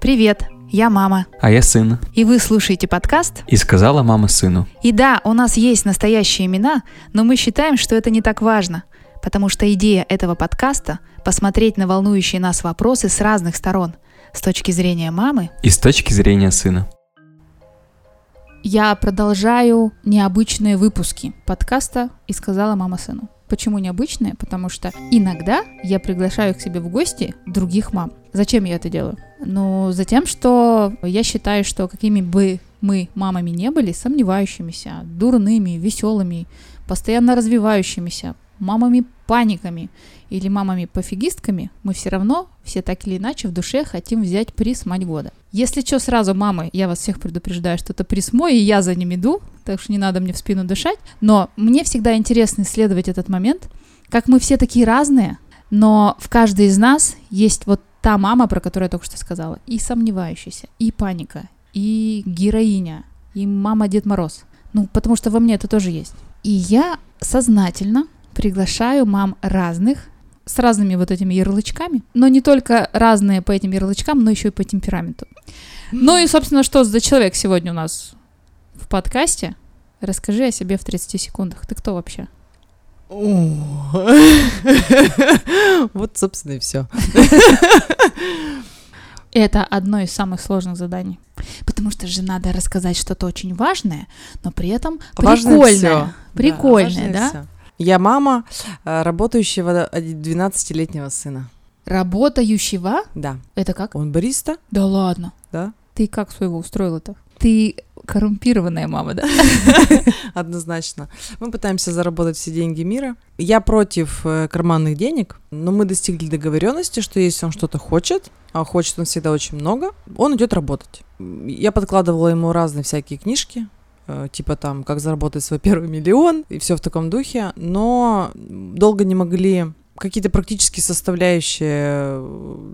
Привет, я мама. А я сын. И вы слушаете подкаст? И сказала мама сыну. И да, у нас есть настоящие имена, но мы считаем, что это не так важно, потому что идея этого подкаста — посмотреть на волнующие нас вопросы с разных сторон, с точки зрения мамы И с точки зрения сына. Я продолжаю необычные выпуски подкаста «И сказала мама сыну». Почему необычные? Потому что иногда я приглашаю к себе в гости других мам. Зачем я это делаю? Ну, за тем, что я считаю, что какими бы мы мамами не были, сомневающимися, дурными, веселыми, постоянно развивающимися, мамами-паниками или мамами-пофигистками, мы все равно, все так или иначе, в душе хотим взять приз «Мать года». Если что, сразу, мамы, я вас всех предупреждаю, что это приз мой, и я за ним иду, так что не надо мне в спину дышать. Но мне всегда интересно исследовать этот момент, как мы все такие разные, но в каждой из нас есть вот та мама, про которую я только что сказала, и сомневающаяся, и паника, и героиня, и мама Дед Мороз. Ну, потому что во мне это тоже есть. И я сознательно приглашаю мам разных, с разными вот этими ярлычками, но не только разные по этим ярлычкам, но еще и по темпераменту. Ну и, собственно, что за человек сегодня у нас в подкасте? Расскажи о себе в 30 секундах. Ты кто вообще? Вот, собственно, и все. Это одно из самых сложных заданий. Потому что же надо рассказать что-то очень важное, но при этом прикольное. Прикольное, да? Я мама э, работающего 12-летнего сына. Работающего? Да. Это как? Он бариста, Да ладно. да, Ты как своего устроила-то? Ты коррумпированная мама, да? однозначно. Мы пытаемся заработать все деньги мира. Я против э, карманных денег, но мы достигли договоренности, что если он что-то хочет, а хочет он всегда очень много, он идет работать. Я подкладывала ему разные всякие книжки, типа там «Как заработать свой первый миллион» и все в таком духе, но долго не могли какие-то практические составляющие э,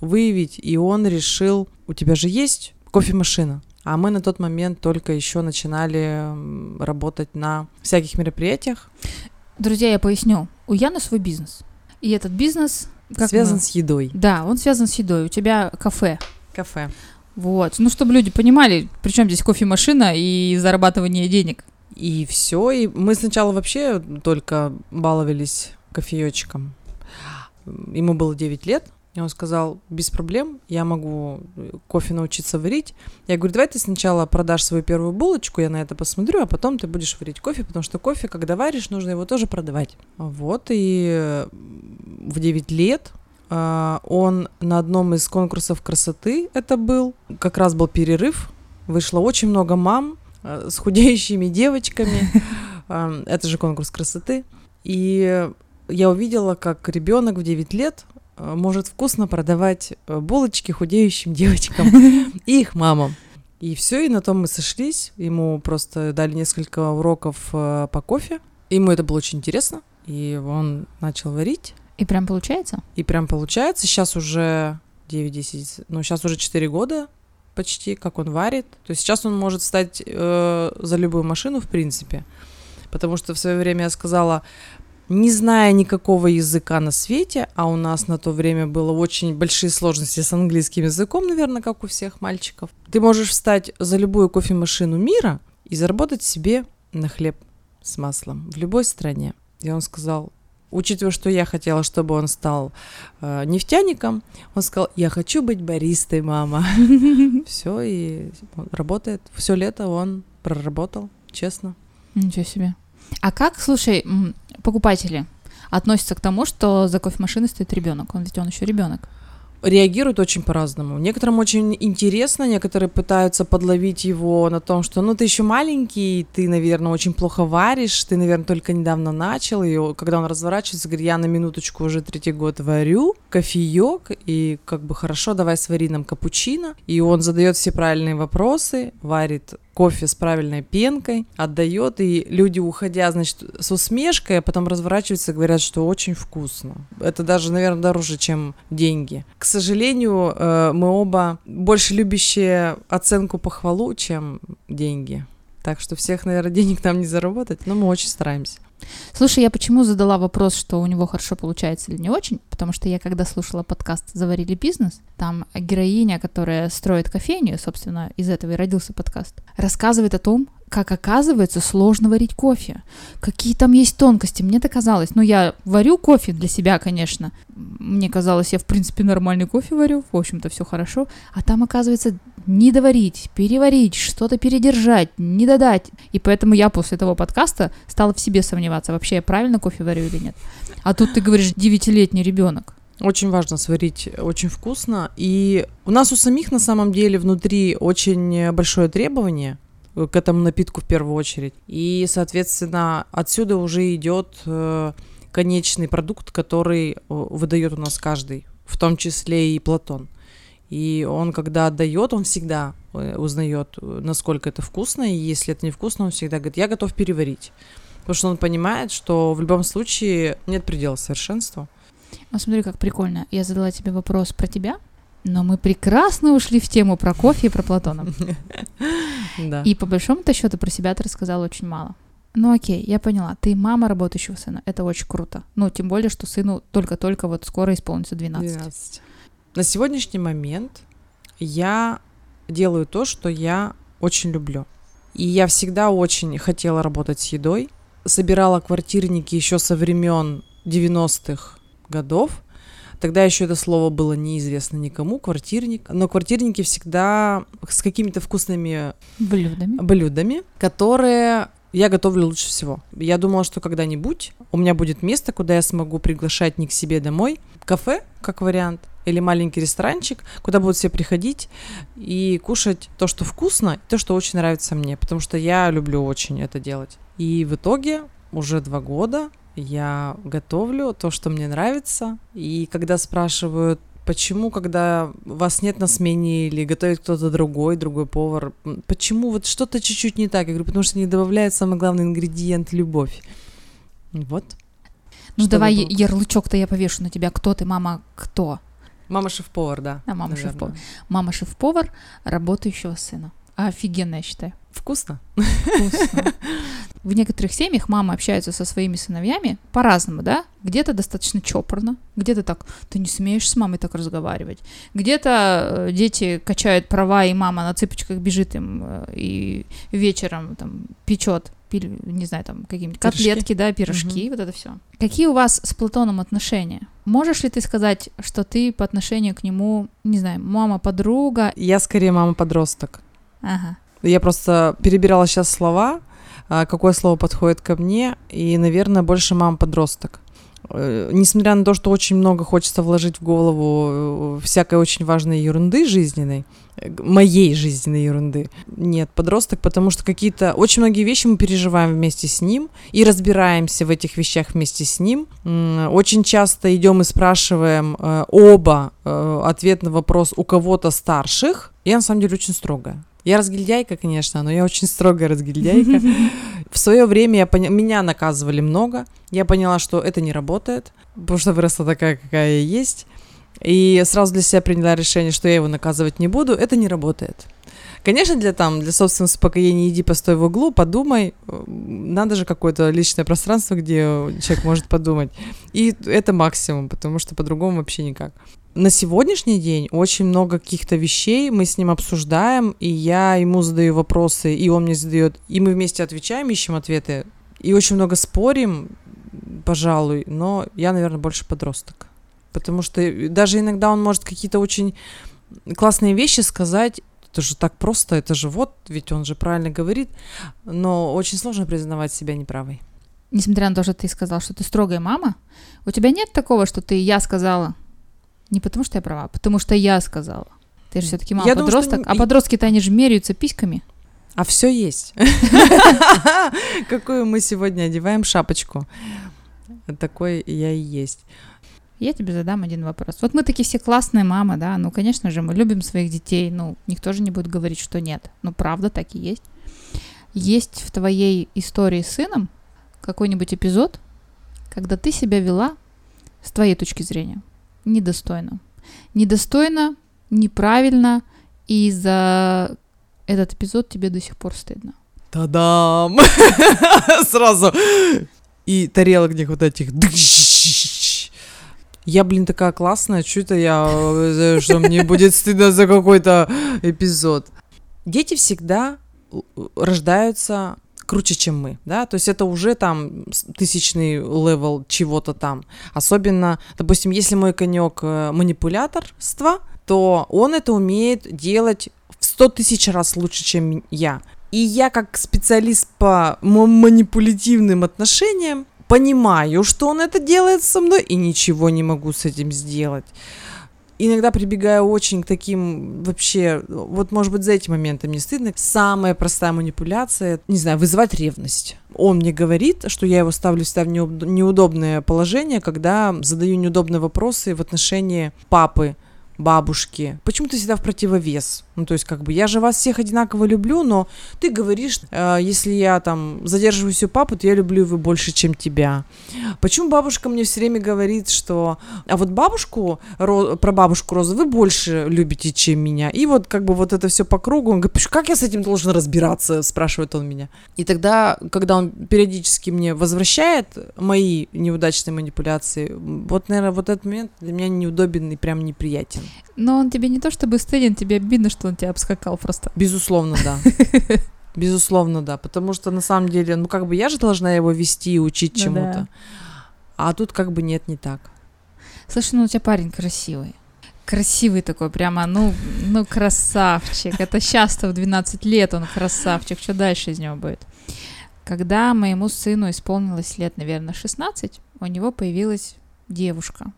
выявить, и он решил, у тебя же есть кофемашина, а мы на тот момент только еще начинали работать на всяких мероприятиях, Друзья, я поясню. У Яны свой бизнес. И этот бизнес... как связан мы- с едой. Да, он связан с едой. У тебя кафе. Кафе. Вот. Ну, чтобы люди понимали, при чем здесь кофемашина и зарабатывание денег. И все. И мы сначала вообще только баловались кофеечком. Ему было 9 лет. И он сказал, без проблем, я могу э, кофе научиться варить. Я говорю, давай ты сначала продашь свою первую булочку, я на это посмотрю, а потом ты будешь варить кофе, потому что кофе, когда варишь, нужно его тоже продавать. Вот, и э, в 9 лет он на одном из конкурсов красоты это был, как раз был перерыв, вышло очень много мам э, с худеющими девочками, А, это же конкурс красоты, и я увидела, как ребенок в 9 лет э, может вкусно продавать булочки худеющим девочкам и их мамам. И все, и на том мы сошлись. Ему просто дали несколько уроков по кофе. Ему это было очень интересно. И он начал варить. И прям получается? И прям получается, сейчас уже 9-10, ну сейчас уже 4 года почти, как он варит. То есть сейчас он может встать э, за любую машину, в принципе. Потому что в свое время я сказала, не зная никакого языка на свете, а у нас на то время было очень большие сложности с английским языком, наверное, как у всех мальчиков, ты можешь встать за любую кофемашину мира и заработать себе на хлеб с маслом в любой стране. И он сказал, учитывая, что я хотела, чтобы он стал э, нефтяником, он сказал, я хочу быть баристой, мама. Все, и работает. Все лето он проработал, честно. Ничего себе. А как, слушай, покупатели относятся к тому, что за кофемашиной стоит ребенок? Он ведь он еще ребенок. Реагируют очень по-разному. Некоторым очень интересно, некоторые пытаются подловить его на том, что ну ты еще маленький, ты, наверное, очень плохо варишь, ты, наверное, только недавно начал, и когда он разворачивается, говорит, я на минуточку уже третий год варю, кофеек, и как бы хорошо, давай свари нам капучино, и он задает все правильные вопросы, варит кофе с правильной пенкой, отдает, и люди, уходя, значит, с усмешкой, а потом разворачиваются и говорят, что очень вкусно. Это даже, наверное, дороже, чем деньги. К сожалению, э, мы оба больше любящие оценку похвалу, чем деньги. Так что всех, наверное, денег нам не заработать, но мы очень стараемся. Слушай, я почему задала вопрос, что у него хорошо получается или не очень? Потому что я когда слушала подкаст «Заварили бизнес», там героиня, которая строит кофейню, собственно, из этого и родился подкаст, рассказывает о том, как оказывается сложно варить кофе. Какие там есть тонкости. Мне это казалось. Ну, я варю кофе для себя, конечно. Мне казалось, я, в принципе, нормальный кофе варю. В общем-то, все хорошо. А там, оказывается, не доварить, переварить, что-то передержать, не додать. И поэтому я после того подкаста стала в себе сомневаться, вообще я правильно кофе варю или нет. А тут ты говоришь, девятилетний ребенок. Очень важно сварить очень вкусно. И у нас у самих на самом деле внутри очень большое требование к этому напитку в первую очередь. И, соответственно, отсюда уже идет э, конечный продукт, который э, выдает у нас каждый, в том числе и Платон. И он, когда отдает, он всегда э, узнает, насколько это вкусно, и если это невкусно, он всегда говорит, я готов переварить. Потому что он понимает, что в любом случае нет предела совершенства. А смотри, как прикольно. Я задала тебе вопрос про тебя, но мы прекрасно ушли в тему про кофе и про Платона. Да. И по большому-то счету про себя ты рассказала очень мало. Ну окей, я поняла. Ты мама работающего сына. Это очень круто. Ну, тем более, что сыну только-только вот скоро исполнится 12. 12. На сегодняшний момент я делаю то, что я очень люблю. И я всегда очень хотела работать с едой. Собирала квартирники еще со времен 90-х годов. Тогда еще это слово было неизвестно никому, квартирник. Но квартирники всегда с какими-то вкусными Блюдами. блюдами, которые я готовлю лучше всего. Я думала, что когда-нибудь у меня будет место, куда я смогу приглашать не к себе домой, кафе, как вариант, или маленький ресторанчик, куда будут все приходить и кушать то, что вкусно, то, что очень нравится мне, потому что я люблю очень это делать. И в итоге уже два года я готовлю то, что мне нравится. И когда спрашивают, почему, когда вас нет на смене или готовит кто-то другой, другой повар, почему вот что-то чуть-чуть не так? Я говорю, потому что не добавляют самый главный ингредиент — любовь. Вот. Ну Что давай вокруг? ярлычок-то я повешу на тебя. Кто ты, мама, кто? Мама шеф-повар, да. А, мама наверное. шеф-повар. Мама шеф-повар работающего сына. Офигенно, я считаю. Вкусно? Вкусно. В некоторых семьях мамы общаются со своими сыновьями по-разному, да? Где-то достаточно чопорно, где-то так, ты не смеешь с мамой так разговаривать. Где-то э, дети качают права, и мама на цыпочках бежит им э, и вечером там печет, не знаю, там какие-нибудь котлетки, да, пирожки, вот это все. Какие у вас с Платоном отношения? Можешь ли ты сказать, что ты по отношению к нему, не знаю, мама-подруга? Я скорее мама-подросток. Ага. Я просто перебирала сейчас слова, а, какое слово подходит ко мне, и, наверное, больше мама-подросток. Э, Несмотря на то, что очень много хочется вложить в голову э, всякой очень важной ерунды жизненной, э, моей жизненной ерунды, нет, подросток, потому что какие-то очень многие вещи мы переживаем вместе с ним и разбираемся в этих вещах вместе с ним. Очень часто идем и спрашиваем оба ответ на вопрос у кого-то старших. Я на самом деле очень строгая. Я разгильдяйка, конечно, но я очень строгая разгильдяйка. В свое время я поня- меня наказывали много. Я поняла, что это не работает, потому что выросла такая, какая я есть. И сразу для себя приняла решение, что я его наказывать не буду. Это не работает. Конечно, для там, для собственного успокоения иди постой в углу, подумай. Надо же какое-то личное пространство, где человек может подумать. И это максимум, потому что по-другому вообще никак. На сегодняшний день очень много каких-то вещей мы с ним обсуждаем, и я ему задаю вопросы, и он мне задает, и мы вместе отвечаем, ищем ответы, и очень много спорим, пожалуй, но я, наверное, больше подросток. Потому что даже иногда он может какие-то очень классные вещи сказать, это же так просто, это же вот, ведь он же правильно говорит, но очень сложно признавать себя неправой. Несмотря на то, что ты сказал, что ты строгая мама, у тебя нет такого, что ты я сказала. Не потому что я права, а потому что я сказала. Ты же все-таки мама Я думаю, что подросток, а подростки-то они же меряются письками. А все есть. Какую мы сегодня одеваем шапочку. Такой я и есть. Я тебе задам один вопрос. Вот мы такие все классные мамы, да, ну, конечно же, мы любим своих детей, ну, никто же не будет говорить, что нет. Ну, правда, так и есть. Есть в твоей истории с сыном какой-нибудь эпизод, когда ты себя вела, с твоей точки зрения, недостойно. Недостойно, неправильно, и за этот эпизод тебе до сих пор стыдно. Та-дам! Сразу. и тарелок них вот этих. Я, блин, такая классная, что это я, э, что мне будет стыдно за какой-то эпизод. Дети всегда э, рождаются круче, чем мы, да, то есть это уже там тысячный level чего-то там. Особенно, допустим, если мой конек э, манипуляторство, то он это умеет делать в 100 тысяч раз лучше, чем я. И я как специалист по манипулятивным отношениям понимаю, что он это делает со мной, и ничего не могу с этим сделать. Иногда прибегаю очень к таким вообще, вот может быть за эти моменты мне стыдно. Самая простая манипуляция, не знаю, вызывать ревность. Он мне говорит, что я его ставлю всегда в неудобное положение, когда задаю неудобные вопросы в отношении папы бабушки. Почему ты всегда в противовес? Ну, то есть, как бы, я же вас всех одинаково люблю, но ты говоришь, э, если я там задерживаюсь у папы, то я люблю его больше, чем тебя. Почему бабушка мне все время говорит, что... А вот бабушку, ро... про бабушку Розу вы больше любите, чем меня. И вот, как бы, вот это все по кругу. Он говорит, как я с этим должен разбираться, спрашивает он меня. И тогда, когда он периодически мне возвращает мои неудачные манипуляции, вот, наверное, вот этот момент для меня неудобен и прям неприятен. Но он тебе не то чтобы стыден, тебе обидно, что он тебя обскакал просто. Безусловно, да. Безусловно, да. Потому что на самом деле, ну как бы я же должна его вести и учить ну, чему-то. Да. А тут как бы нет, не так. Слушай, ну у тебя парень красивый. Красивый такой, прямо, ну, ну красавчик. Это сейчас-то в 12 лет он красавчик. Что дальше из него будет? Когда моему сыну исполнилось лет, наверное, 16, у него появилась девушка.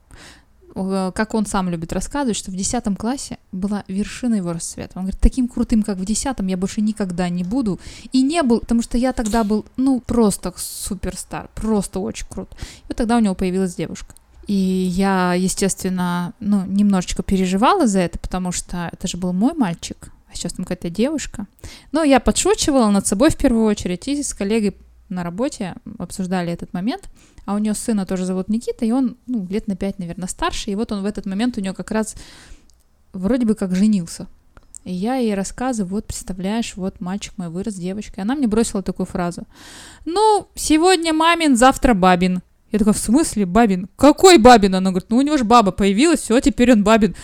Э, как он сам любит рассказывать, что в 10 классе была вершина его расцвета. Он говорит, таким крутым, как в 10 я больше никогда не буду. И не был, потому что я тогда был, ну, просто суперстар, просто очень крут. И вот тогда у него появилась девушка. И я, естественно, ну, немножечко переживала за это, потому что это же был мой мальчик, а сейчас там какая-то девушка. Но я подшучивала над собой в первую очередь и с коллегой на работе обсуждали этот момент а у нее сына тоже зовут Никита, и он, ну, лет на пять, наверное, старше, и вот он в этот момент у нее как раз вроде бы как женился. И я ей рассказываю, вот, представляешь, вот мальчик мой вырос девочкой. Она мне бросила такую фразу. Ну, сегодня мамин, завтра бабин. Я такая, в смысле бабин? Какой бабин? Она говорит, ну у него же баба появилась, все, теперь он бабин.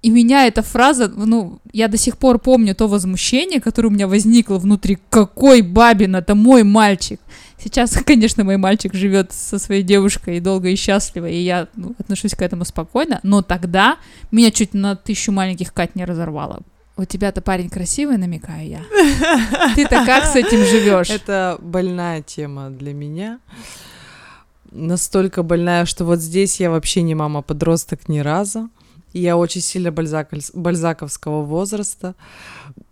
И меня эта фраза, ну, я до сих пор помню то возмущение, которое у меня возникло внутри. Какой бабин? Это мой мальчик. Сейчас, конечно, мой мальчик живет со своей девушкой долго и счастливо, и я ну, отношусь к этому спокойно, но тогда меня чуть на тысячу маленьких Кать не разорвало. У тебя-то парень красивый, намекаю я. Ты-то как с этим живешь? Это больная тема для меня. Настолько больная, что вот здесь я вообще не мама-подросток ни разу. Я очень сильно бальзаковского возраста.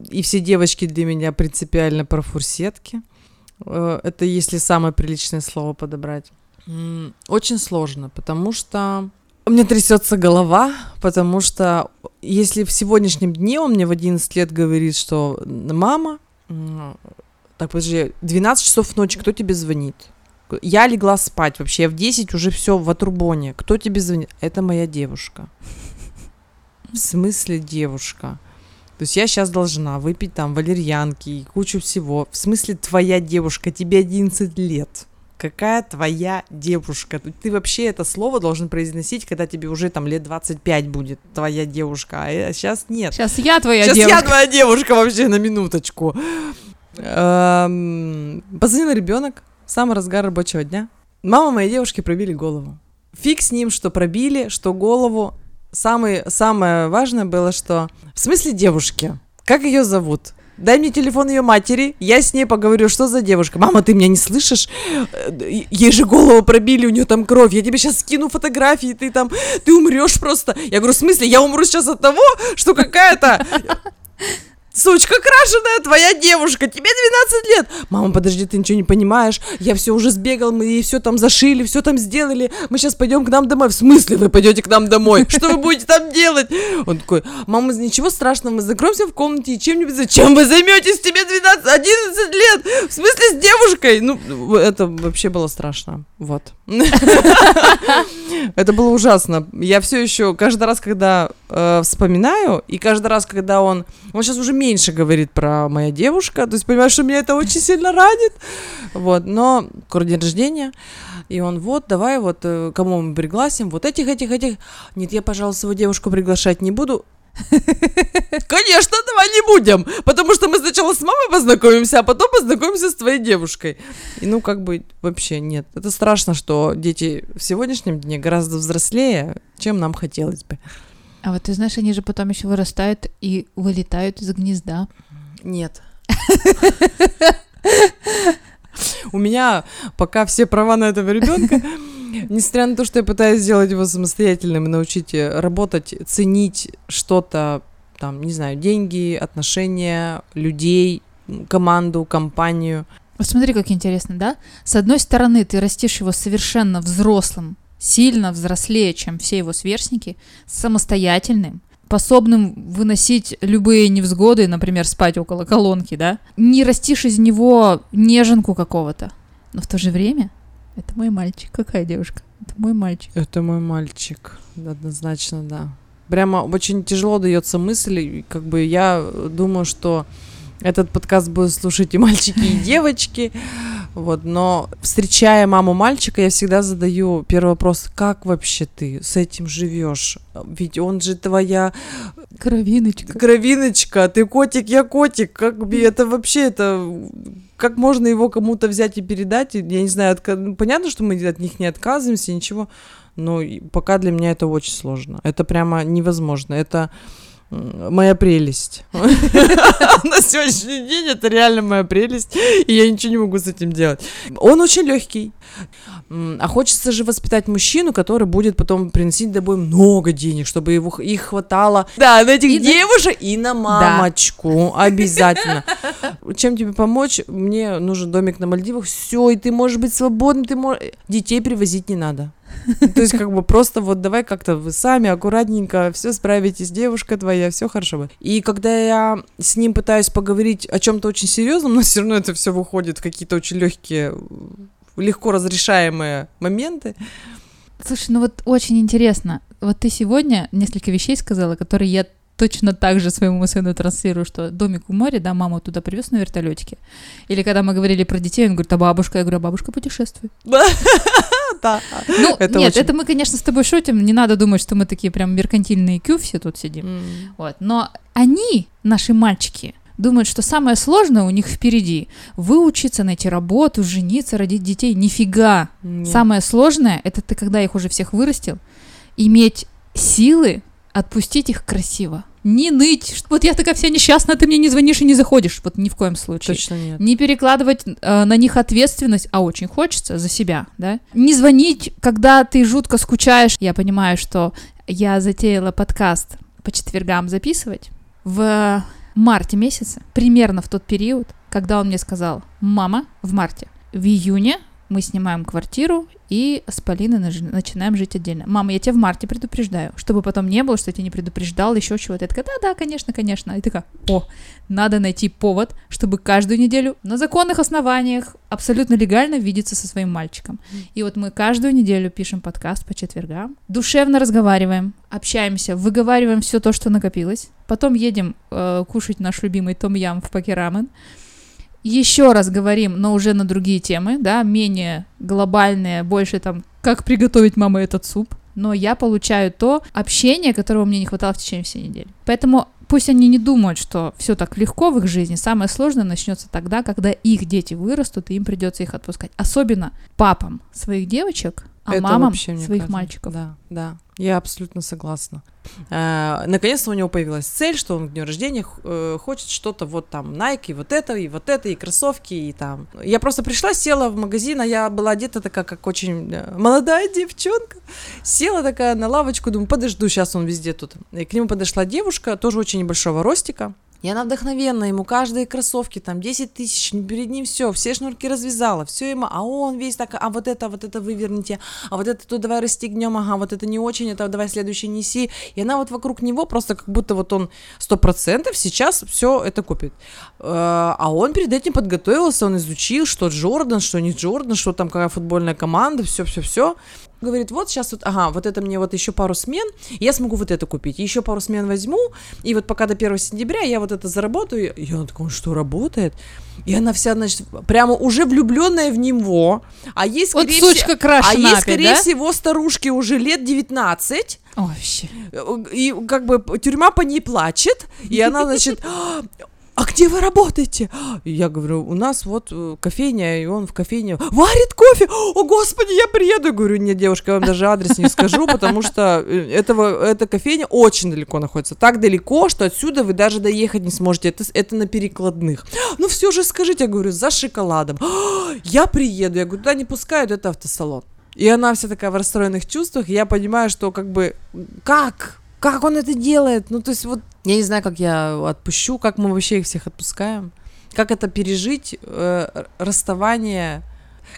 И все девочки для меня принципиально про фурсетки. Э, это если самое приличное слово подобрать. Очень сложно, потому что у меня трясется голова, потому что если в сегодняшнем дне он мне в 11 лет говорит, что мама, так, подожди, 12 часов ночи, кто тебе звонит? Я легла спать вообще, я в 10 уже все в отрубоне. Кто тебе звонит? Это моя девушка. В смысле девушка? То есть я сейчас должна выпить там валерьянки и кучу всего. В смысле твоя девушка, тебе 11 лет. Какая твоя девушка? Ты вообще это слово должен произносить, когда тебе уже там лет 25 будет, твоя девушка. А сейчас нет. Сейчас я твоя сейчас девушка. Сейчас я твоя девушка вообще на минуточку. Эм, позвонил ребенок, самый разгар рабочего дня. Мама моей девушки пробили голову. Фиг с ним, что пробили, что голову самый, самое важное было, что... В смысле девушки? Как ее зовут? Дай мне телефон ее матери, я с ней поговорю, что за девушка. Мама, ты меня не слышишь? Ей же голову пробили, у нее там кровь. Я тебе сейчас скину фотографии, ты там, ты умрешь просто. Я говорю, в смысле, я умру сейчас от того, что какая-то Сучка крашеная, твоя девушка, тебе 12 лет. Мама, подожди, ты ничего не понимаешь. Я все уже сбегал, мы ей все там зашили, все там сделали. Мы сейчас пойдем к нам домой. В смысле вы пойдете к нам домой? Что вы будете там делать? Он такой, мама, ничего страшного, мы закроемся в комнате и чем-нибудь... Зачем вы займетесь? Тебе 12, 11 лет. В смысле с девушкой? Ну, это вообще было страшно. Вот. Это было ужасно. Я все еще каждый раз, когда э, вспоминаю, и каждый раз, когда он... Он сейчас уже меньше говорит про моя девушка, то есть понимаешь, что меня это очень сильно ранит. Вот, но скоро день рождения, и он, вот, давай, вот, э, кому мы пригласим, вот этих, этих, этих. Нет, я, пожалуйста, свою девушку приглашать не буду. Конечно, давай не будем, потому что мы сначала с мамой познакомимся, а потом познакомимся с твоей девушкой. И ну как бы вообще нет. Это страшно, что дети в сегодняшнем дне гораздо взрослее, чем нам хотелось бы. А вот ты знаешь, они же потом еще вырастают и вылетают из гнезда. Нет. У меня пока все права на этого ребенка, Несмотря на то, что я пытаюсь сделать его самостоятельным и научить э, работать, ценить что-то, там, не знаю, деньги, отношения, людей, команду, компанию. Смотри, как интересно, да? С одной стороны, ты растишь его совершенно взрослым, сильно взрослее, чем все его сверстники, самостоятельным, способным выносить любые невзгоды, например, спать около колонки, да? Не растишь из него неженку какого-то. Но в то же время это мой мальчик. Какая девушка? Это мой мальчик. Это мой мальчик. Однозначно, да. Прямо очень тяжело дается мысль. Как бы я думаю, что этот подкаст будут слушать и мальчики, и девочки. Вот, но встречая маму мальчика, я всегда задаю первый вопрос: как вообще ты с этим живешь? Ведь он же твоя кровиночка. Кровиночка, ты котик, я котик. Как бы это вообще это как можно его кому-то взять и передать? Я не знаю, от... Ну, понятно, что мы от них не отказываемся, ничего, но пока для меня это очень сложно. Это прямо невозможно. Это моя прелесть. На сегодняшний день это реально моя прелесть, и я ничего не могу с этим делать. Он очень легкий. А хочется же воспитать мужчину, который будет потом приносить домой много денег, чтобы его, их хватало. Да, на этих и девушек на... и на мамочку. Да. Обязательно. Чем тебе помочь? Мне нужен домик на Мальдивах. Все, и ты можешь быть свободным, ты можешь... Детей привозить не надо. То есть, как бы просто вот давай как-то вы сами аккуратненько все справитесь, девушка твоя, все хорошо будет. И когда я с ним пытаюсь поговорить о чем-то очень серьезном, но все равно это все выходит в какие-то очень легкие, легко разрешаемые моменты. Слушай, ну вот очень интересно. Вот ты сегодня несколько вещей сказала, которые я точно так же своему сыну транслирую, что домик у моря, да, маму туда привез на вертолетике. Или когда мы говорили про детей, он говорит, а бабушка? Я говорю, а бабушка путешествует. Да. Ну, это нет, очень... это мы, конечно, с тобой шутим. Не надо думать, что мы такие прям меркантильные кю все тут сидим. Mm. Вот. Но они, наши мальчики, думают, что самое сложное у них впереди. Выучиться, найти работу, жениться, родить детей. Нифига. Нет. Самое сложное, это ты, когда их уже всех вырастил, иметь силы отпустить их красиво. Не ныть, вот я такая вся несчастная, ты мне не звонишь и не заходишь. Вот ни в коем случае. Точно нет. Не перекладывать э, на них ответственность, а очень хочется за себя, да. Не звонить, когда ты жутко скучаешь. Я понимаю, что я затеяла подкаст по четвергам записывать в марте месяце, примерно в тот период, когда он мне сказал, мама, в марте, в июне мы снимаем квартиру и с Полиной начинаем жить отдельно. Мама, я тебя в марте предупреждаю, чтобы потом не было, что я тебя не предупреждал, еще чего-то. Я такая, да-да, конечно, конечно. И такая, о, надо найти повод, чтобы каждую неделю на законных основаниях абсолютно легально видеться со своим мальчиком. И вот мы каждую неделю пишем подкаст по четвергам, душевно разговариваем, общаемся, выговариваем все то, что накопилось, потом едем э, кушать наш любимый том-ям в пакерамен, еще раз говорим, но уже на другие темы, да, менее глобальные, больше там, как приготовить мама этот суп, но я получаю то общение, которого мне не хватало в течение всей недели. Поэтому пусть они не думают, что все так легко в их жизни, самое сложное начнется тогда, когда их дети вырастут, и им придется их отпускать. Особенно папам своих девочек, а Это мамам своих кажется. мальчиков. Да, да, я абсолютно согласна. А, наконец-то у него появилась цель, что он к дню рождения э, хочет что-то вот там Nike, и вот это, и вот это, и кроссовки, и там. Я просто пришла, села в магазин, а я была одета такая, как очень э, молодая девчонка. Села такая на лавочку, думаю, подожду, сейчас он везде тут. И к нему подошла девушка, тоже очень небольшого ростика. И она вдохновенная, ему каждые кроссовки, там 10 тысяч, перед ним все, все шнурки развязала, все ему, а он весь так, а вот это, вот это выверните, а вот это тут давай расстегнем, ага, вот это не очень, это давай следующий неси. И она вот вокруг него просто как будто вот он сто процентов сейчас все это купит. Э, а он перед этим подготовился, он изучил, что Джордан, что не Джордан, что там какая футбольная команда, все-все-все. Говорит, вот сейчас вот, ага, вот это мне вот еще пару смен, я смогу вот это купить, еще пару смен возьму, и вот пока до 1 сентября я вот это заработаю. И она такая, «Он что, работает? И она вся, значит, прямо уже влюбленная в него, а ей, Вот скорее, сучка все- крашена а опять, скорее да? всего, старушке уже лет 19, Ой, вообще. и как бы тюрьма по ней плачет, и она, значит, «А, где вы работаете? Я говорю, у нас вот э, кофейня, и он в кофейне варит кофе. О, господи, я приеду. Я говорю, нет, девушка, я вам даже адрес не скажу, потому что э, этого, эта кофейня очень далеко находится. Так далеко, что отсюда вы даже доехать не сможете. Это, это на перекладных. Ну все же скажите, я говорю, за шоколадом. «А, Я приеду. Я говорю, туда не пускают, это автосалон. И она вся такая в расстроенных чувствах, и я понимаю, что как бы, как? Как он это делает? Ну, то есть вот, я не знаю, как я отпущу, как мы вообще их всех отпускаем. Как это пережить, э, расставание,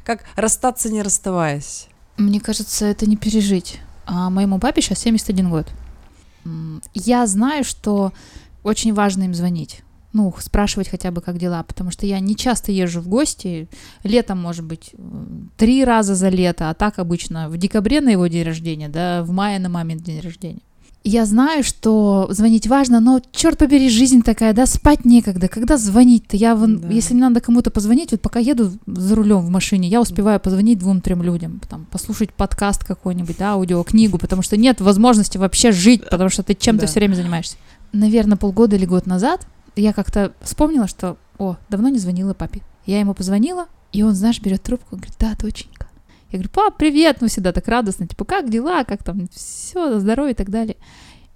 как расстаться не расставаясь. Мне кажется, это не пережить. А моему папе сейчас 71 год. Я знаю, что очень важно им звонить. Ну, спрашивать хотя бы, как дела, потому что я не часто езжу в гости. Летом, может быть, м, три раза за лето, а так обычно в декабре на его день рождения, да, в мае на мамин день рождения. Я знаю, что звонить важно, но, черт побери, жизнь такая, да, спать некогда. Когда звонить-то? Я, вон, Да. если мне надо кому-то позвонить, вот пока еду за рулем в машине, я успеваю позвонить двум-трем людям, там, послушать подкаст какой-нибудь, да, аудиокнигу, потому что нет возможности вообще жить, потому что ты чем-то Да. все время занимаешься. Наверное, полгода или год назад я как-то вспомнила, что, о, давно не звонила папе. Я ему позвонила, и он, знаешь, берет трубку, говорит, да, доченька. Я говорю, пап, привет, ну всегда так радостно, типа, как дела, как там, все, здоровье и так далее.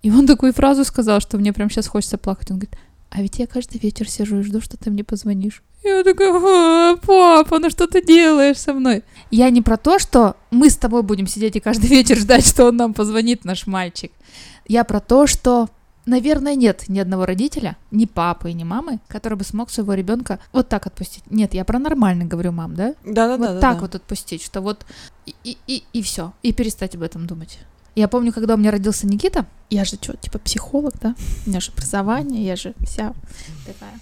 И он такую фразу сказал, что мне прям сейчас хочется плакать. Он говорит, а ведь я каждый вечер сижу и жду, что ты мне позвонишь. Я такая, «А, папа, ну что ты делаешь со мной? Я не про то, что мы с тобой будем сидеть и каждый вечер ждать, что он нам позвонит, наш мальчик. Я про то, что Наверное, нет ни одного родителя, ни папы, ни мамы, который бы смог своего ребенка вот так отпустить. Нет, я про нормально говорю, мам, да? Да-да-да. вот так вот отпустить, что вот и, и, и, и все, и перестать об этом думать. Я помню, когда у меня родился Никита, я же что, типа психолог, да? У меня же образование, я же вся такая.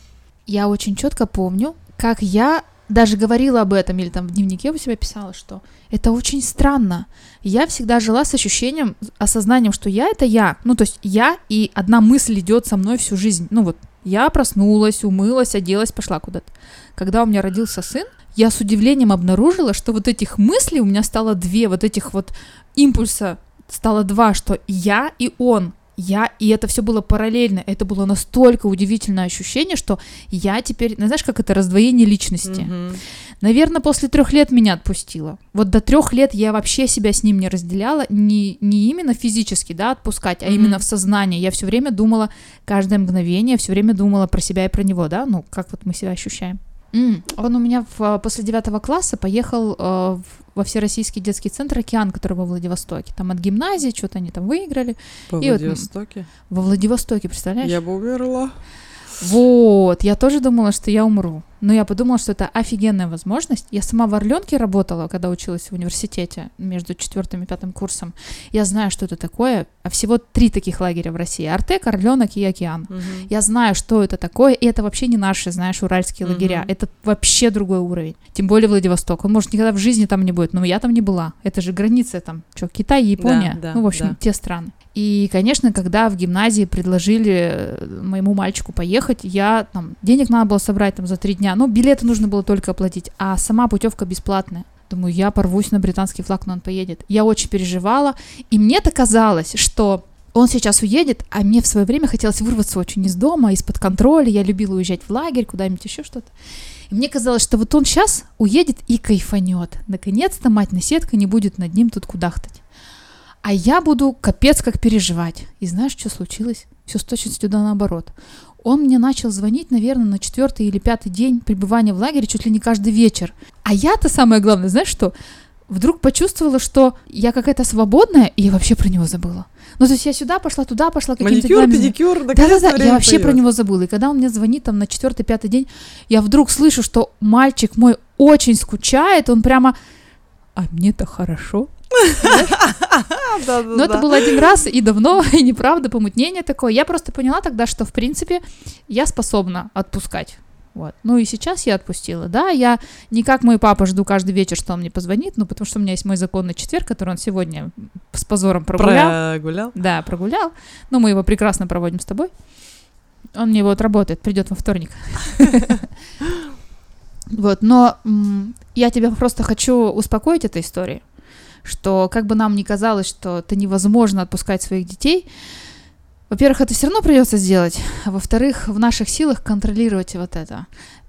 Я очень четко помню, как я даже говорила об этом, или там в дневнике у себя писала, что это очень странно. Я всегда жила с ощущением, осознанием, что я это я. Ну, то есть я и одна мысль идет со мной всю жизнь. Ну вот, я проснулась, умылась, оделась, пошла куда-то. Когда у меня родился сын, я с удивлением обнаружила, что вот этих мыслей у меня стало две, вот этих вот импульса стало два, что я и он. Я, и это все было параллельно. Это было настолько удивительное ощущение, что я теперь, ну, знаешь, как это раздвоение личности. Мгм. Наверное, после трех лет меня отпустило. Вот до трех лет я вообще себя с ним не разделяла, не, не именно физически, да, отпускать, а Мгм. именно в сознании. Я все время думала, каждое мгновение, все время думала про себя и про него, да, ну, как вот мы себя ощущаем. М, Он у меня в, э, после девятого класса поехал э, в- во Всероссийский детский центр «Океан», который во Владивостоке. Там от гимназии что-то они там выиграли. По И вот, Владивостоке. Во Владивостоке, представляешь? Я бы умерла. Вот, я тоже думала, что я умру. Но я подумала, что это офигенная возможность. Я сама в Орленке работала, когда училась в университете между четвертым и пятым курсом. Я знаю, что это такое. А всего три таких лагеря в России. Артек, Орленок и Океан. Мгм. Я знаю, что это такое, и это вообще не наши, знаешь, уральские Мгм. лагеря. Это вообще другой уровень. Тем более Владивосток. Он, может, никогда в жизни там не будет, но я там не была. Это же граница там, что, Китай, Япония. Да, да, ну, в общем, да. те страны. И, конечно, когда в гимназии предложили э, моему мальчику поехать, я там, денег надо было собрать там за три дня. Ну, билеты нужно было только оплатить, а сама путевка бесплатная. Думаю, я порвусь на британский флаг, но он поедет. Я очень переживала, и мне-то казалось, что он сейчас уедет, а мне в свое время хотелось вырваться очень из дома, из-под контроля. Я любила уезжать в лагерь, куда-нибудь еще что-то. И мне казалось, что вот он сейчас уедет и кайфанет. Наконец-то мать наседка не будет над ним тут кудахтать. А я буду капец как переживать. И знаешь, что случилось? Все с точностью да наоборот. Он мне начал звонить, наверное, на четвертый или пятый день пребывания в лагере чуть ли не каждый вечер. А я-то самое главное, знаешь что? Вдруг почувствовала, что я какая-то свободная, и я вообще про него забыла. Ну, то есть я сюда пошла, туда пошла, какими-то Маникюр, занималась. педикюр, Да-да-да, я вообще про появилось. него забыла. И когда он мне звонит там на четвертый, пятый день, я вдруг слышу, что мальчик мой очень скучает, он прямо, а мне-то хорошо. Но это да. было один раз и давно, и неправда, помутнение такое. Я просто поняла тогда, что, в принципе, я способна отпускать. Вот. Ну и сейчас я отпустила. Да, я не как мой папа жду каждый вечер, что он мне позвонит, ну потому что у меня есть мой законный четверг, который он сегодня с позором прогулял. Прогулял? Да, прогулял. Но мы его прекрасно проводим с тобой. Он мне вот работает, придет во вторник. Вот, но я тебя просто хочу успокоить этой историей, что как бы нам ни казалось, что это невозможно отпускать своих детей, во-первых, это все равно придется сделать, а во-вторых, в наших силах контролировать вот это,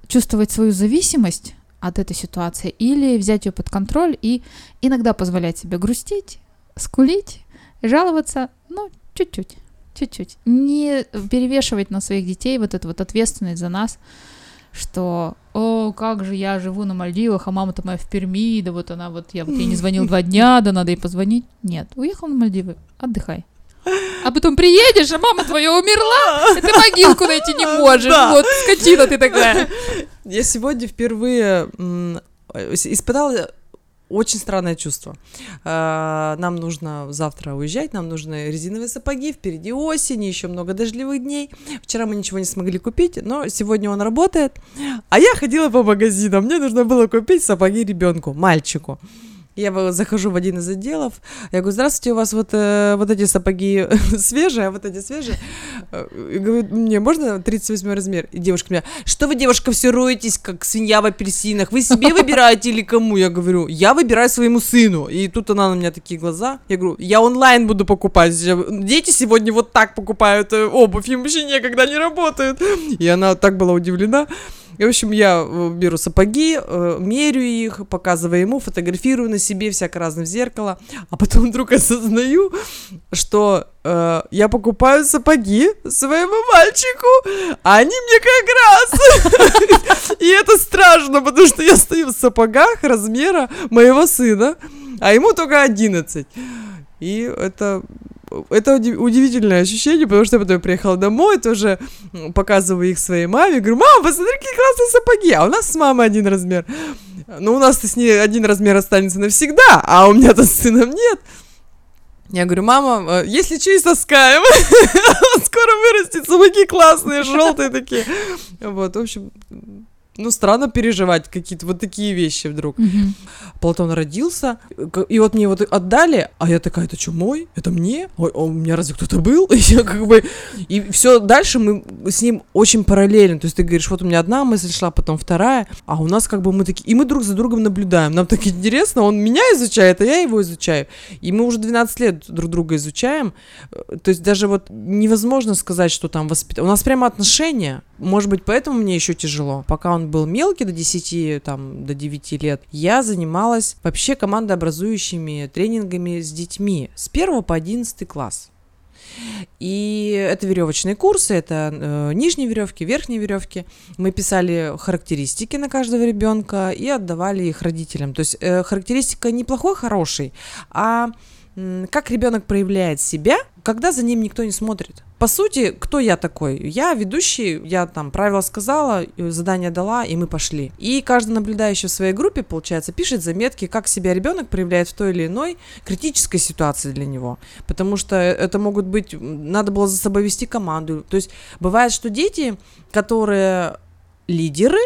чувствовать свою зависимость от этой ситуации или взять ее под контроль и иногда позволять себе грустить, скулить, жаловаться, ну, чуть-чуть, чуть-чуть. Не перевешивать на своих детей вот эту вот ответственность за нас, что «О, как же я живу на Мальдивах, а мама-то моя в Перми, да вот она вот, я вот ей не звонил два дня, да надо ей позвонить». Нет, уехал на Мальдивы, отдыхай. А потом приедешь, а мама твоя умерла, и ты могилку найти не можешь. Да. Вот, скотина ты такая. Я сегодня впервые испытала очень странное чувство. А, Нам нужно завтра уезжать, нам нужны резиновые сапоги, впереди осень, еще много дождливых дней. Вчера мы ничего не смогли купить, но сегодня он работает. А я ходила по магазинам, мне нужно было купить сапоги ребенку, мальчику. Я захожу в один из отделов, я говорю, здравствуйте, у вас вот, э, вот эти сапоги свежие, а вот эти свежие. Э, И говорю, мне можно 38 размер? И девушка меня, что вы, девушка, все роетесь, как свинья в апельсинах? Вы себе выбираете или кому? Я говорю, я выбираю своему сыну. И тут она на меня такие глаза. Я говорю, я онлайн буду покупать. Дети сегодня вот так покупают э, обувь, им вообще некогда не работают. И она так была удивлена. И, в общем, я э, беру сапоги, э, мерю их, показываю ему, фотографирую на себе всяко разное в зеркало, а потом вдруг осознаю, что э, я покупаю сапоги своему мальчику, а они мне как раз. И это страшно, потому что я стою в сапогах размера моего сына, а ему только 11. И это это уди- удивительное ощущение, потому что я потом приехала домой, тоже показываю их своей маме, говорю, мама, посмотри, какие классные сапоги, а у нас с мамой один размер. Ну, у нас-то с ней один размер останется навсегда, а у меня-то с сыном нет. Я говорю, мама, э, если что, и соскаем. Скоро вырастет, сапоги классные, желтые такие. Вот, в общем, ну, странно переживать какие-то вот такие вещи вдруг. Платон родился, и вот мне вот отдали, а я такая, это что, мой? Это мне? Ой, а у меня разве кто-то был? И я как бы... И все дальше мы с ним очень параллельно. То есть ты говоришь, вот у меня одна мысль шла, потом вторая, а у нас как бы мы такие... И мы друг за другом наблюдаем. Нам так интересно, он меня изучает, а я его изучаю. И мы уже 12 лет друг друга изучаем. Э, То есть даже вот невозможно сказать, что там воспитание. У нас прямо отношения. Может быть, поэтому мне еще тяжело. Пока он был мелкий, до 10, там, до 9 лет, я занималась вообще командообразующими тренингами с детьми с 1 по 11 класс. И это веревочные курсы, это э, нижние веревки, верхние веревки. Мы писали характеристики на каждого ребенка и отдавали их родителям. То есть э, характеристика не плохой, хороший, а как ребенок проявляет себя, когда за ним никто не смотрит. По сути, кто я такой? Я ведущий, я там правила сказала, э, задание дала, и мы пошли. И каждый наблюдающий в своей группе, получается, пишет заметки, как себя ребенок проявляет в той или иной критической ситуации для него. Потому что это могут быть, надо было за собой вести команду. То есть бывает, что дети, которые лидеры,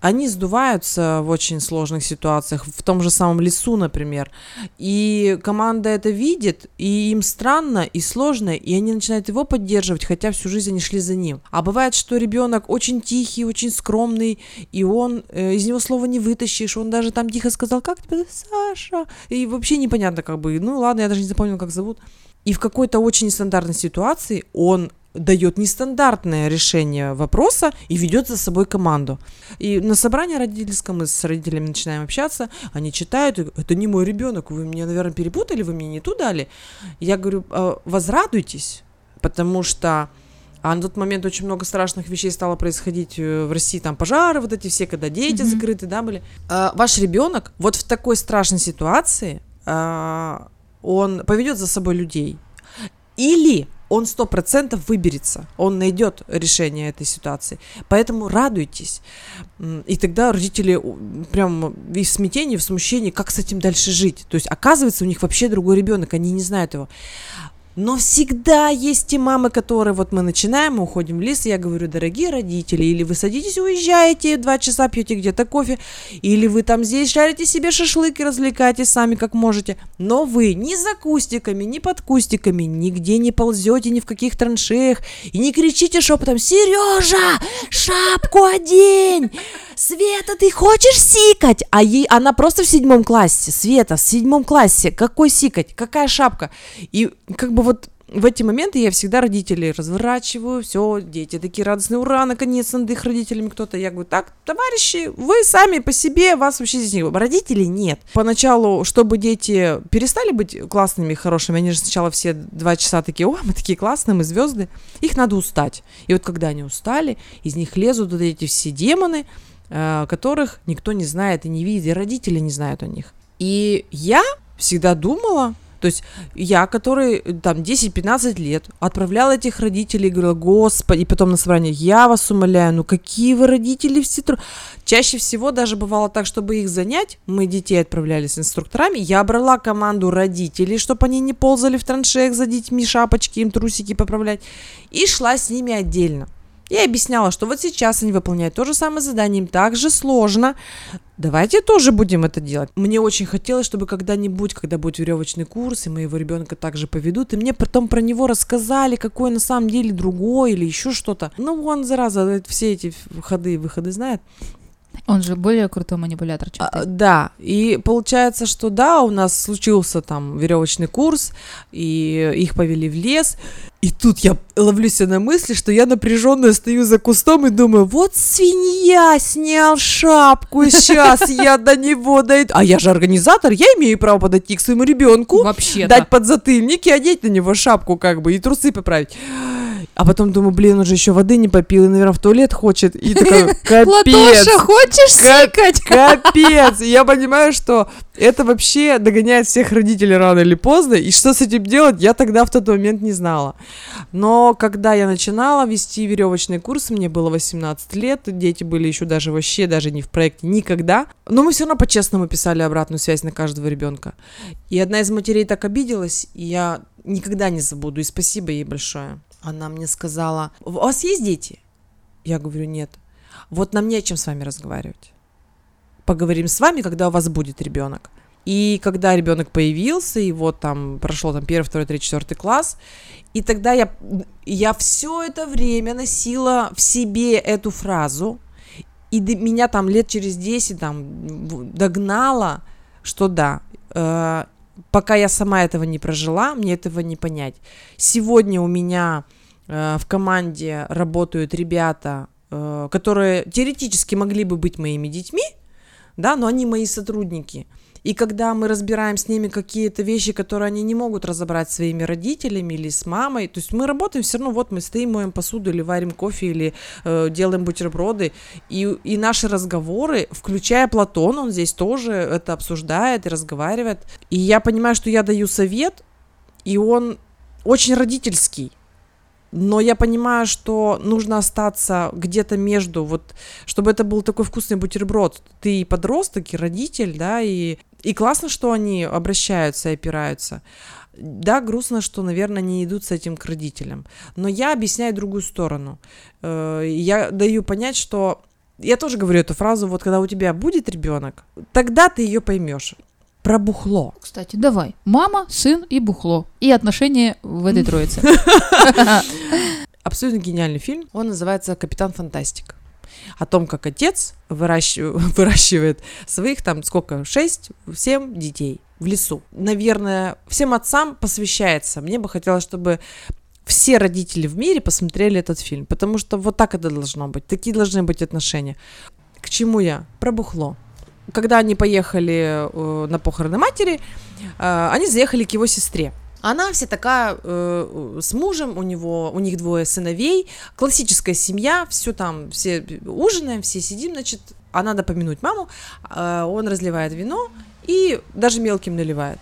они сдуваются в очень сложных ситуациях, в том же самом лесу, например. И команда это видит, и им странно и сложно, и они начинают его поддерживать, хотя всю жизнь они шли за ним. А бывает, что ребенок очень тихий, очень скромный, и он э, из него слова не вытащишь, он даже там тихо сказал, как тебя, Саша? И вообще непонятно, как бы, ну ладно, я даже не запомнила, как зовут. И в какой-то очень нестандартной ситуации он дает нестандартное решение вопроса и ведет за собой команду. И на собрании родительском мы с родителями начинаем общаться, они читают, это не мой ребенок, вы меня, наверное, перепутали, вы мне не ту дали. Я говорю, «А, возрадуйтесь, потому что а на тот момент очень много страшных вещей стало происходить э, в России, там пожары вот эти все, когда дети Мгм. закрыты, да, были. А, ваш ребенок вот в такой страшной ситуации, а, он поведет за собой людей. Или он сто процентов выберется, он найдет решение этой ситуации. Поэтому радуйтесь. И тогда родители прям и в смятении, в смущении, как с этим дальше жить. То есть, оказывается, у них вообще другой ребенок, они не знают его. Но всегда есть те мамы, которые вот мы начинаем, мы уходим в лес, и я говорю, дорогие родители, или вы садитесь, уезжаете, два часа пьете где-то кофе, или вы там здесь шарите себе шашлык и развлекаетесь сами как можете, но вы ни за кустиками, ни под кустиками, нигде не ползете, ни в каких траншеях, и не кричите шепотом, Сережа, шапку одень! Света, ты хочешь сикать? А ей, она просто в седьмом классе. Света, в седьмом классе. Какой сикать? Какая шапка? И как бы вот в эти моменты я всегда родителей разворачиваю, все, дети такие радостные, ура, наконец над их родителями кто-то. Я говорю, так, товарищи, вы сами по себе, вас вообще здесь не... Родителей нет. Поначалу, чтобы дети перестали быть классными, хорошими, они же сначала все два часа такие, о, мы такие классные, мы звезды, их надо устать. И вот когда они устали, из них лезут вот эти все демоны, которых никто не знает и не видит, и родители не знают о них. И я всегда думала, то есть я, который там 10-15 лет отправляла этих родителей, говорила, господи, и потом на собрание, я вас умоляю, ну какие вы родители все тру... Чаще всего даже бывало так, чтобы их занять, мы детей отправляли с инструкторами, я брала команду родителей, чтобы они не ползали в траншеях за детьми, шапочки им трусики поправлять, и шла с ними отдельно. Я объясняла, что вот сейчас они выполняют то же самое задание, им так же сложно. Давайте тоже будем это делать. Мне очень хотелось, чтобы когда-нибудь, когда будет веревочный курс, и моего ребенка также поведут, и мне потом про него рассказали, какой на самом деле другой или еще что-то. Ну, он, зараза, все эти ходы и выходы знает. Он же более крутой манипулятор, чем А, ты. да, и получается, что да, у нас случился там веревочный курс, и их повели в лес. И тут я ловлю себя на мысли, что я напряженно стою за кустом и думаю, вот свинья снял шапку, сейчас я до него дойду. А я же организатор, я имею право подойти к своему ребенку, дать подзатыльник и одеть на него шапку, как бы, и трусы поправить. А потом думаю, блин, он же еще воды не попил, и, наверное, в туалет хочет. И такой, капец. Платоша, хочешь сикать? Капец! И Я понимаю, что это вообще догоняет всех родителей рано или поздно, и что с этим делать, я тогда в тот момент не знала. Но когда я начинала вести веревочный курс, мне было 18 лет, дети были еще даже вообще даже не в проекте никогда, но мы все равно по-честному писали обратную связь на каждого ребенка. И одна из матерей так обиделась, и я никогда не забуду, и спасибо ей большое. Она мне сказала, у вас есть дети? Я говорю, нет. Вот нам не о чем с вами разговаривать поговорим с вами, когда у вас будет ребенок. И когда ребенок появился, и вот там прошел там первый, второй, третий, четвертый класс, и тогда я, я все это время носила в себе эту фразу, и меня там лет через 10 там догнала, что да, э, пока я сама этого не прожила, мне этого не понять. Сегодня у меня в команде работают ребята, э, которые теоретически могли бы быть моими детьми, да, но они мои сотрудники. И когда мы разбираем с ними какие-то вещи, которые они не могут разобрать своими родителями или с мамой, то есть мы работаем все равно, вот мы стоим, моем посуду или варим кофе или э, делаем бутерброды, и, и наши разговоры, включая Платон, он здесь тоже это обсуждает и разговаривает. И я понимаю, что я даю совет, и он очень родительский. Но я понимаю, что нужно остаться где-то между, вот, чтобы это был такой вкусный бутерброд. Ты и подросток, и родитель, да, и, и классно, что они обращаются и опираются. Да, грустно, что, наверное, не идут с этим к родителям. Но я объясняю другую сторону. Э, Я даю понять, что я тоже говорю эту фразу, вот когда у тебя будет ребенок, тогда ты ее поймешь. Про бухло. Кстати, давай. Мама, сын и бухло. И отношения в этой троице. Абсолютно гениальный фильм. Он называется «Капитан Фантастик». О том, как отец выращив- выращивает своих там сколько, шесть, семь детей в лесу. Наверное, всем отцам посвящается. Мне бы хотелось, чтобы все родители в мире посмотрели этот фильм, потому что вот так это должно быть. Такие должны быть отношения. К чему я? Про бухло. Когда они поехали э, на похороны матери, э, они заехали к его сестре. Она вся такая э, с мужем, у него, у них двое сыновей, классическая семья, все там, все ужинаем, все сидим, значит, а надо помянуть маму, э, он разливает вино и даже мелким наливает.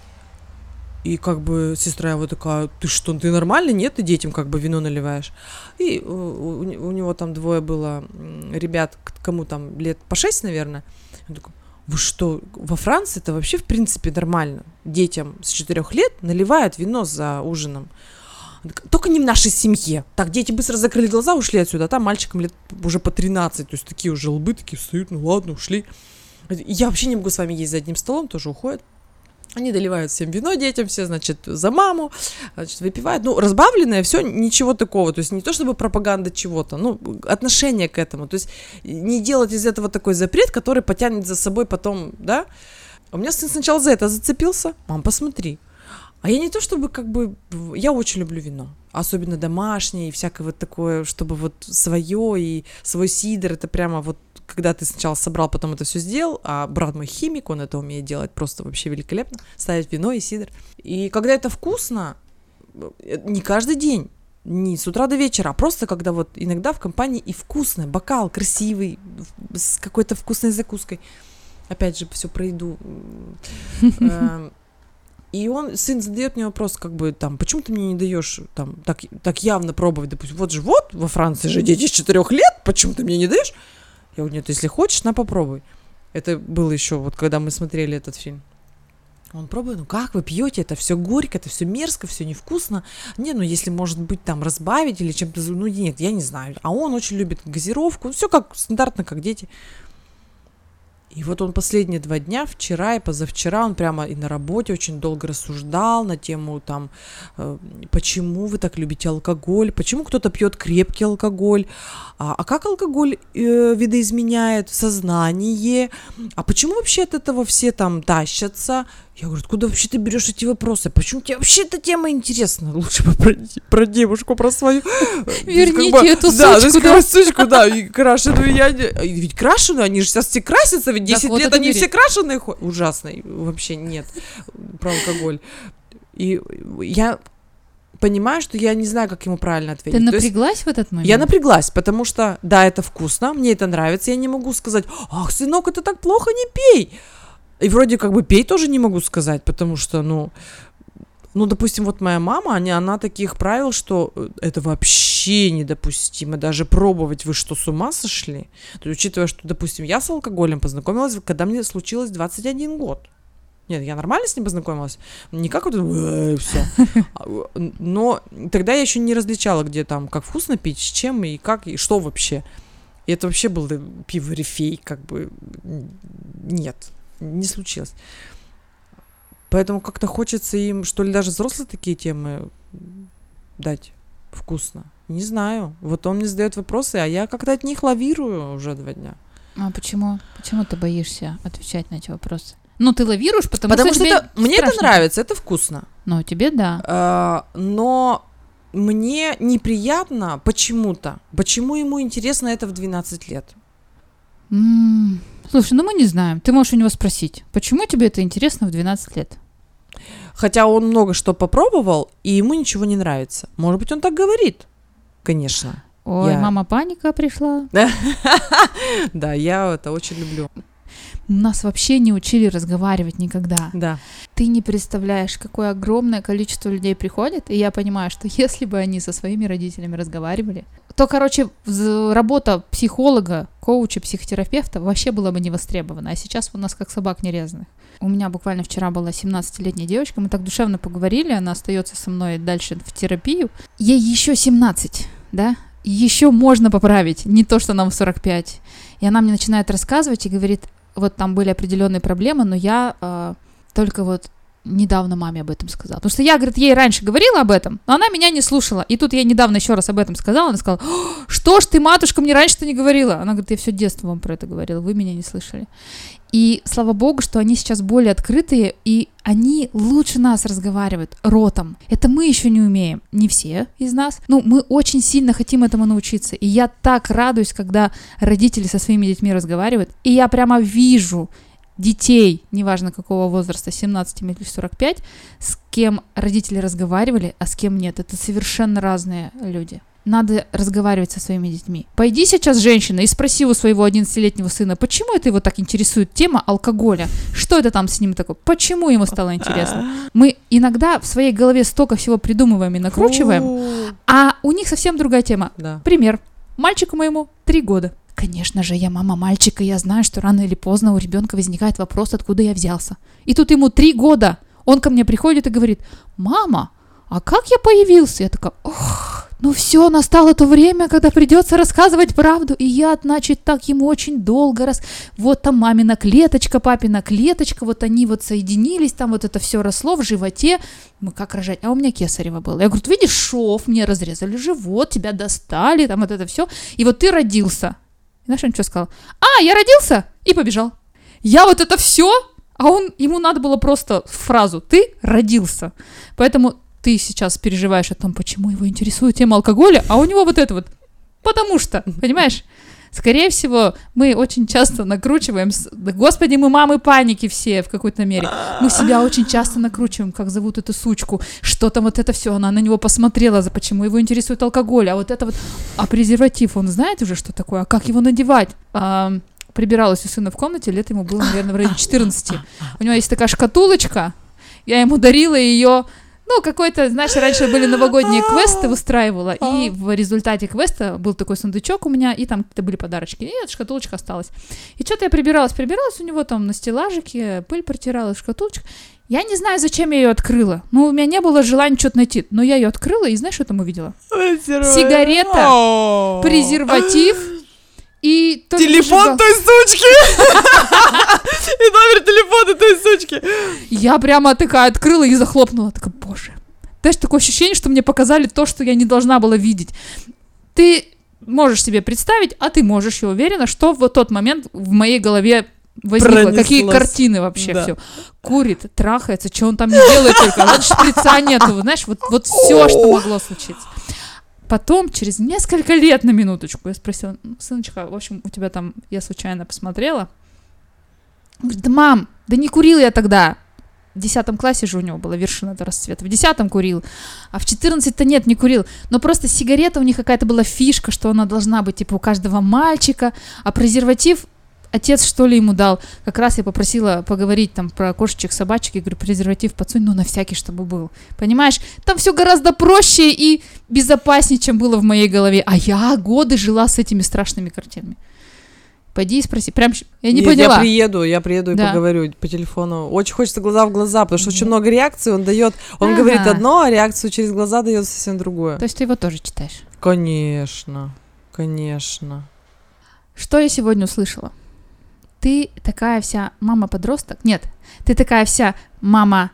И как бы сестра его такая, ты что, ты нормальный? Нет, ты детям как бы вино наливаешь. И у, у- у него там двое было ребят, кому там лет по шесть, наверное. Он такой, вы что, во Франции это вообще в принципе нормально. Детям с четырех лет наливают вино за ужином. Только не в нашей семье. Так, дети быстро закрыли глаза, ушли отсюда. А там мальчикам лет уже по 13, то есть такие уже лбы, такие встают, ну ладно, ушли. Я вообще не могу с вами есть за одним столом, тоже уходят. Они доливают всем вино детям, все, значит, за маму, значит, выпивают. Ну, разбавленное, все, ничего такого. То есть не то чтобы пропаганда чего-то, ну, отношение к этому. То есть не делать из этого такой запрет, который потянет за собой потом, да. У меня сын сначала за это зацепился. Мам, посмотри. А я не то чтобы как бы... Я очень люблю вино. Особенно домашнее и всякое вот такое, чтобы вот свое и свой сидр, это прямо вот когда ты сначала собрал, потом это все сделал, а брат мой химик, он это умеет делать просто вообще великолепно, ставить вино и сидр. И когда это вкусно, э, не каждый день, не с утра до вечера, а просто когда вот иногда в компании и вкусно, бокал красивый, с какой-то вкусной закуской. Опять же, все про еду. Эм, и он, сын задает мне вопрос, как бы, там, почему ты мне не даешь, там, так, так явно пробовать, допустим, вот же вот, во Франции же дети с четырех лет, почему ты мне не даешь? Я говорю, нет, если хочешь, на попробуй. Это было еще вот когда мы смотрели этот фильм. Он пробует, ну как вы пьете, это все горько, это все мерзко, все невкусно. Не, ну если может быть там разбавить или чем-то, ну нет, я не знаю. А он очень любит газировку, все как стандартно, как дети. И вот он последние два дня, вчера и позавчера, он прямо и на работе очень долго рассуждал на тему там, э, почему вы так любите алкоголь, почему кто-то пьет крепкий алкоголь, а, а как алкоголь э, видоизменяет сознание, а почему вообще от этого все там тащатся, я говорю, откуда вообще ты берешь эти вопросы? Почему тебе вообще эта тема интересна? Лучше бы про, про девушку, про свою. Верните как бы, эту да, сучку, да. сучку, да, и крашеную я... Ведь крашеную, они же сейчас все красятся, ведь 10 вот лет они бери. все крашеные ходят. Ужасно, вообще нет про алкоголь. И я понимаю, что я не знаю, как ему правильно ответить. Ты То есть напряглась в этот момент? я напряглась, потому что, да, это вкусно, мне это нравится, я не могу сказать, ах, сынок, это так плохо, не пей. И вроде как бы пей тоже не могу сказать, потому что, ну, ну, допустим, вот моя мама, они, она таких правил, что э, это вообще недопустимо, даже пробовать, вы что, с ума сошли? То есть, учитывая, что, допустим, я с алкоголем познакомилась, когда мне случилось 21 год. Нет, я нормально с ним познакомилась, не как вот все. Но тогда я еще не различала, где там, как вкусно пить, с чем и как, и что вообще. И это вообще был э, пиво рефей, как бы нет, не случилось. Поэтому как-то хочется им, что ли, даже взрослые такие темы дать вкусно. Не знаю. Вот он мне задает вопросы, а я как-то от них лавирую уже два дня. А почему? Почему ты боишься отвечать на эти вопросы? Ну, ты лавируешь, потому, Потому что, что, тебе это, мне это страшно. нравится, это вкусно. Ну, тебе да. А, но мне неприятно почему-то. Почему ему интересно это в 12 лет? М, Слушай, ну мы не знаем. Ты можешь у него спросить, почему тебе это интересно в 12 лет? Хотя он много что попробовал, и ему ничего не нравится. Может быть, он так говорит. Конечно. Ой, Я- мама паника пришла. Да, я это очень люблю. Нас вообще не учили разговаривать никогда. Да. Ты не представляешь, какое огромное количество людей приходит, и я понимаю, что если бы они со своими родителями разговаривали, то, короче, работа психолога, коуча, психотерапевта вообще была бы не востребована. А сейчас у нас как собак нерезанных. У меня буквально вчера была 17-летняя девочка, мы так душевно поговорили, она остается со мной дальше в терапию. Ей еще 17, да? Еще можно поправить, не то, что нам 45. И она мне начинает рассказывать и говорит, вот там были определенные проблемы, но я э, только вот недавно маме об этом сказала. Потому что я, говорит, ей раньше говорила об этом, но она меня не слушала. И тут я недавно еще раз об этом сказала, она сказала, «О, что ж ты, матушка, мне раньше-то не говорила. Она говорит, я все детство вам про это говорила, вы меня не слышали. И слава богу, что они сейчас более открытые, и они лучше нас разговаривают ротом. Это мы еще не умеем, не все из нас. Ну, мы очень сильно хотим этому научиться. И я так радуюсь, когда родители со своими детьми разговаривают, и я прямо вижу детей, неважно какого возраста, 17 или 45, с кем родители разговаривали, а с кем нет. Это совершенно разные люди. Надо разговаривать со своими детьми. Пойди сейчас, женщина, и спроси у своего 11-летнего сына, почему это его так интересует тема алкоголя? Что это там с ним такое? Почему ему стало интересно? Мы иногда в своей голове столько всего придумываем и накручиваем, а у них совсем другая тема. Да. Пример. Мальчику моему три года. Конечно же, я мама мальчика, я знаю, что рано или поздно у ребенка возникает вопрос, откуда я взялся. И тут ему три года. Он ко мне приходит и говорит, мама, а как я появился? Я такая, ох, ну все, настало то время, когда придется рассказывать правду. И я, значит, так ему очень долго раз... Вот там мамина клеточка, папина клеточка, вот они вот соединились, там вот это все росло в животе. Мы как рожать? А у меня кесарево было. Я говорю, видишь, шов, мне разрезали живот, тебя достали, там вот это все. И вот ты родился. И он что сказал? А, я родился! И побежал. Я вот это все, а он, ему надо было просто фразу «ты родился». Поэтому ты сейчас переживаешь о том, почему его интересует тема алкоголя, а у него вот это вот «потому что», понимаешь? Скорее всего, мы очень часто накручиваем, господи, мы мамы паники все в какой-то мере. Мы себя очень часто накручиваем, как зовут эту сучку, что там вот это все, она на него посмотрела, за почему его интересует алкоголь, а вот это вот, а презерватив, он знает уже, что такое, а как его надевать? А, прибиралась у сына в комнате, лет ему было, наверное, в районе 14. У него есть такая шкатулочка, я ему дарила ее ну, какой-то, знаешь, раньше были новогодние квесты устраивала, и в результате квеста был такой сундучок у меня, и там какие-то были подарочки, и эта шкатулочка осталась. И что-то я прибиралась, прибиралась у него там на стеллажике, пыль протирала, шкатулочка. Я не знаю, зачем я ее открыла. Ну, у меня не было желания что-то найти. Но я ее открыла, и знаешь, что там увидела? Сигарета, презерватив, и телефон той сучки! И номер телефона той сучки! Я прямо такая открыла и захлопнула. Такая, боже. Знаешь, такое ощущение, что мне показали то, что я не должна была видеть. Ты можешь себе представить, а ты можешь, я уверена, что в тот момент в моей голове возникло, Пронеслась. какие картины вообще да. все. Курит, трахается, что он там не делает только. Вот шприца нету, знаешь, вот, вот все, что могло случиться. Потом, через несколько лет на минуточку, я спросила, сыночка, в общем, у тебя там, я случайно посмотрела. Он говорит, да мам, да не курил я тогда. В десятом классе же у него была вершина до расцвета. В десятом курил, а в четырнадцать-то нет, не курил. Но просто сигарета у них какая-то была фишка, что она должна быть типа у каждого мальчика, а презерватив отец что ли ему дал. Как раз я попросила поговорить там про кошечек, собачек. Я говорю, презерватив подсунь, ну на всякий, чтобы был. Понимаешь, там все гораздо проще и безопаснее, чем было в моей голове. А я годы жила с этими страшными картинами. Пойди и спроси. Прям я не Нет, поняла. Я приеду, я приеду и да. поговорю по телефону. Очень хочется глаза в глаза, потому что очень много реакций он дает. Он ага. говорит одно, а реакцию через глаза дает совсем другое. То есть ты его тоже читаешь? Конечно, конечно. Что я сегодня услышала? Ты такая вся мама-подросток. Нет, ты такая вся мама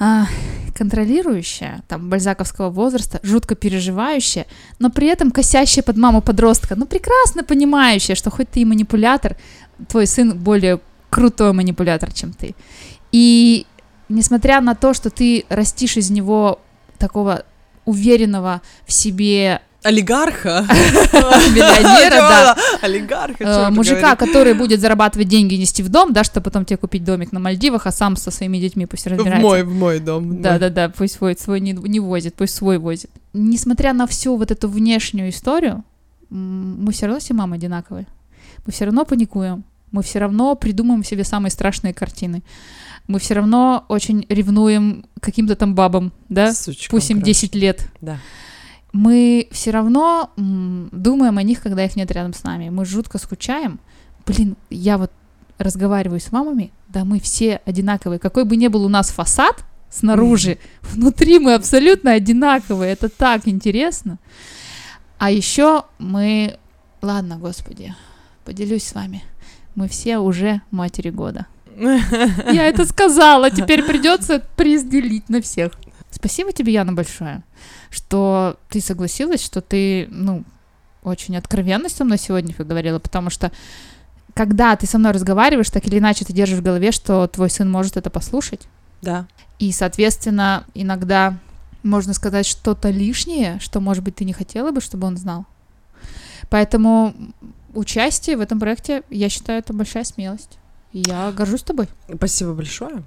а, контролирующая, там, бальзаковского возраста, жутко переживающая, но при этом косящая под маму подростка, ну, прекрасно понимающая, что хоть ты и манипулятор, твой сын более крутой манипулятор, чем ты. И несмотря на то, что ты растишь из него такого уверенного в себе Олигарха. Миллионера, да. Олигарха. Э, мужика, который будет зарабатывать деньги и нести в дом, да, чтобы потом тебе купить домик на Мальдивах, а сам со своими детьми пусть разбирается. В мой, в мой дом. Да, да, да, пусть свой, свой не, не возит, пусть свой возит. Несмотря на всю вот эту внешнюю историю, мы все равно все мамы одинаковые. Мы все равно паникуем. Мы все равно придумываем себе самые страшные картины. Мы все равно очень ревнуем каким-то там бабам, да? Сучкам, Пусть им 10 лет. Да мы все равно думаем о них, когда их нет рядом с нами. Мы жутко скучаем. Блин, я вот разговариваю с мамами, да мы все одинаковые. Какой бы ни был у нас фасад снаружи, внутри мы абсолютно одинаковые. Это так интересно. А еще мы... Ладно, господи, поделюсь с вами. Мы все уже матери года. Я это сказала, теперь придется разделить на всех. Спасибо тебе, Яна, большое что ты согласилась, что ты, ну, очень откровенно со мной сегодня поговорила, потому что когда ты со мной разговариваешь, так или иначе ты держишь в голове, что твой сын может это послушать. Да. И, соответственно, иногда можно сказать что-то лишнее, что, может быть, ты не хотела бы, чтобы он знал. Поэтому участие в этом проекте, я считаю, это большая смелость. Я горжусь тобой. Спасибо большое.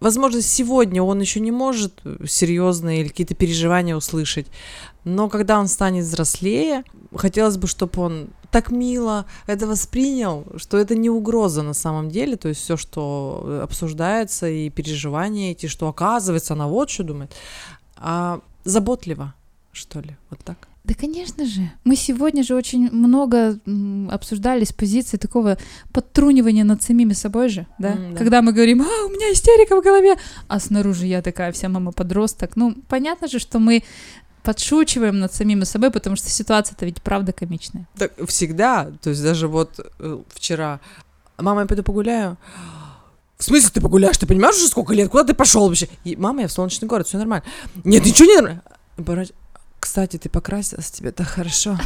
Возможно, сегодня он еще не может серьезные или какие-то переживания услышать, но когда он станет взрослее, хотелось бы, чтобы он так мило это воспринял, что это не угроза на самом деле, то есть все, что обсуждается и переживания эти, что оказывается, она вот что думает, а заботливо, что ли, вот так. Да, конечно же. Мы сегодня же очень много обсуждали с позиции такого подтрунивания над самими собой же, да? М, да. Когда мы говорим, а, у меня истерика в голове, а снаружи я такая вся мама-подросток. Ну, понятно же, что мы подшучиваем над самими собой, потому что ситуация-то ведь правда комичная. Так всегда, то есть даже вот э, вчера, мама, я пойду погуляю. В смысле ты погуляешь? Ты понимаешь уже сколько лет? Куда ты пошел вообще? И, мама, я в солнечный город, все нормально. Нет, ничего не нормально. Кстати, ты покрасилась, тебе так хорошо.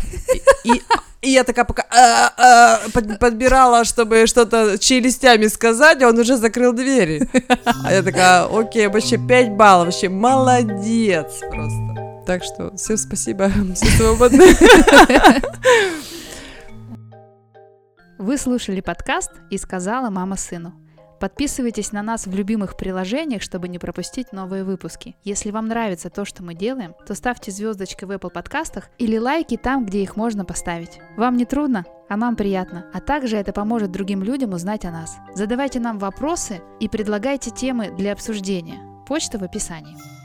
И, и- и я такая пока а, а, под- подбирала, чтобы что-то челюстями сказать, а он уже закрыл двери. А я такая, окей, вообще 5 баллов, вообще молодец просто. Так что всем спасибо, все свободны. Вы слушали подкаст «И сказала мама сыну». Подписывайтесь на нас в любимых приложениях, чтобы не пропустить новые выпуски. Если вам нравится то, что мы делаем, то ставьте звездочки в Apple подкастах или лайки там, где их можно поставить. Вам не трудно, а нам приятно. А также это поможет другим людям узнать о нас. Задавайте нам вопросы и предлагайте темы для обсуждения. Почта в описании.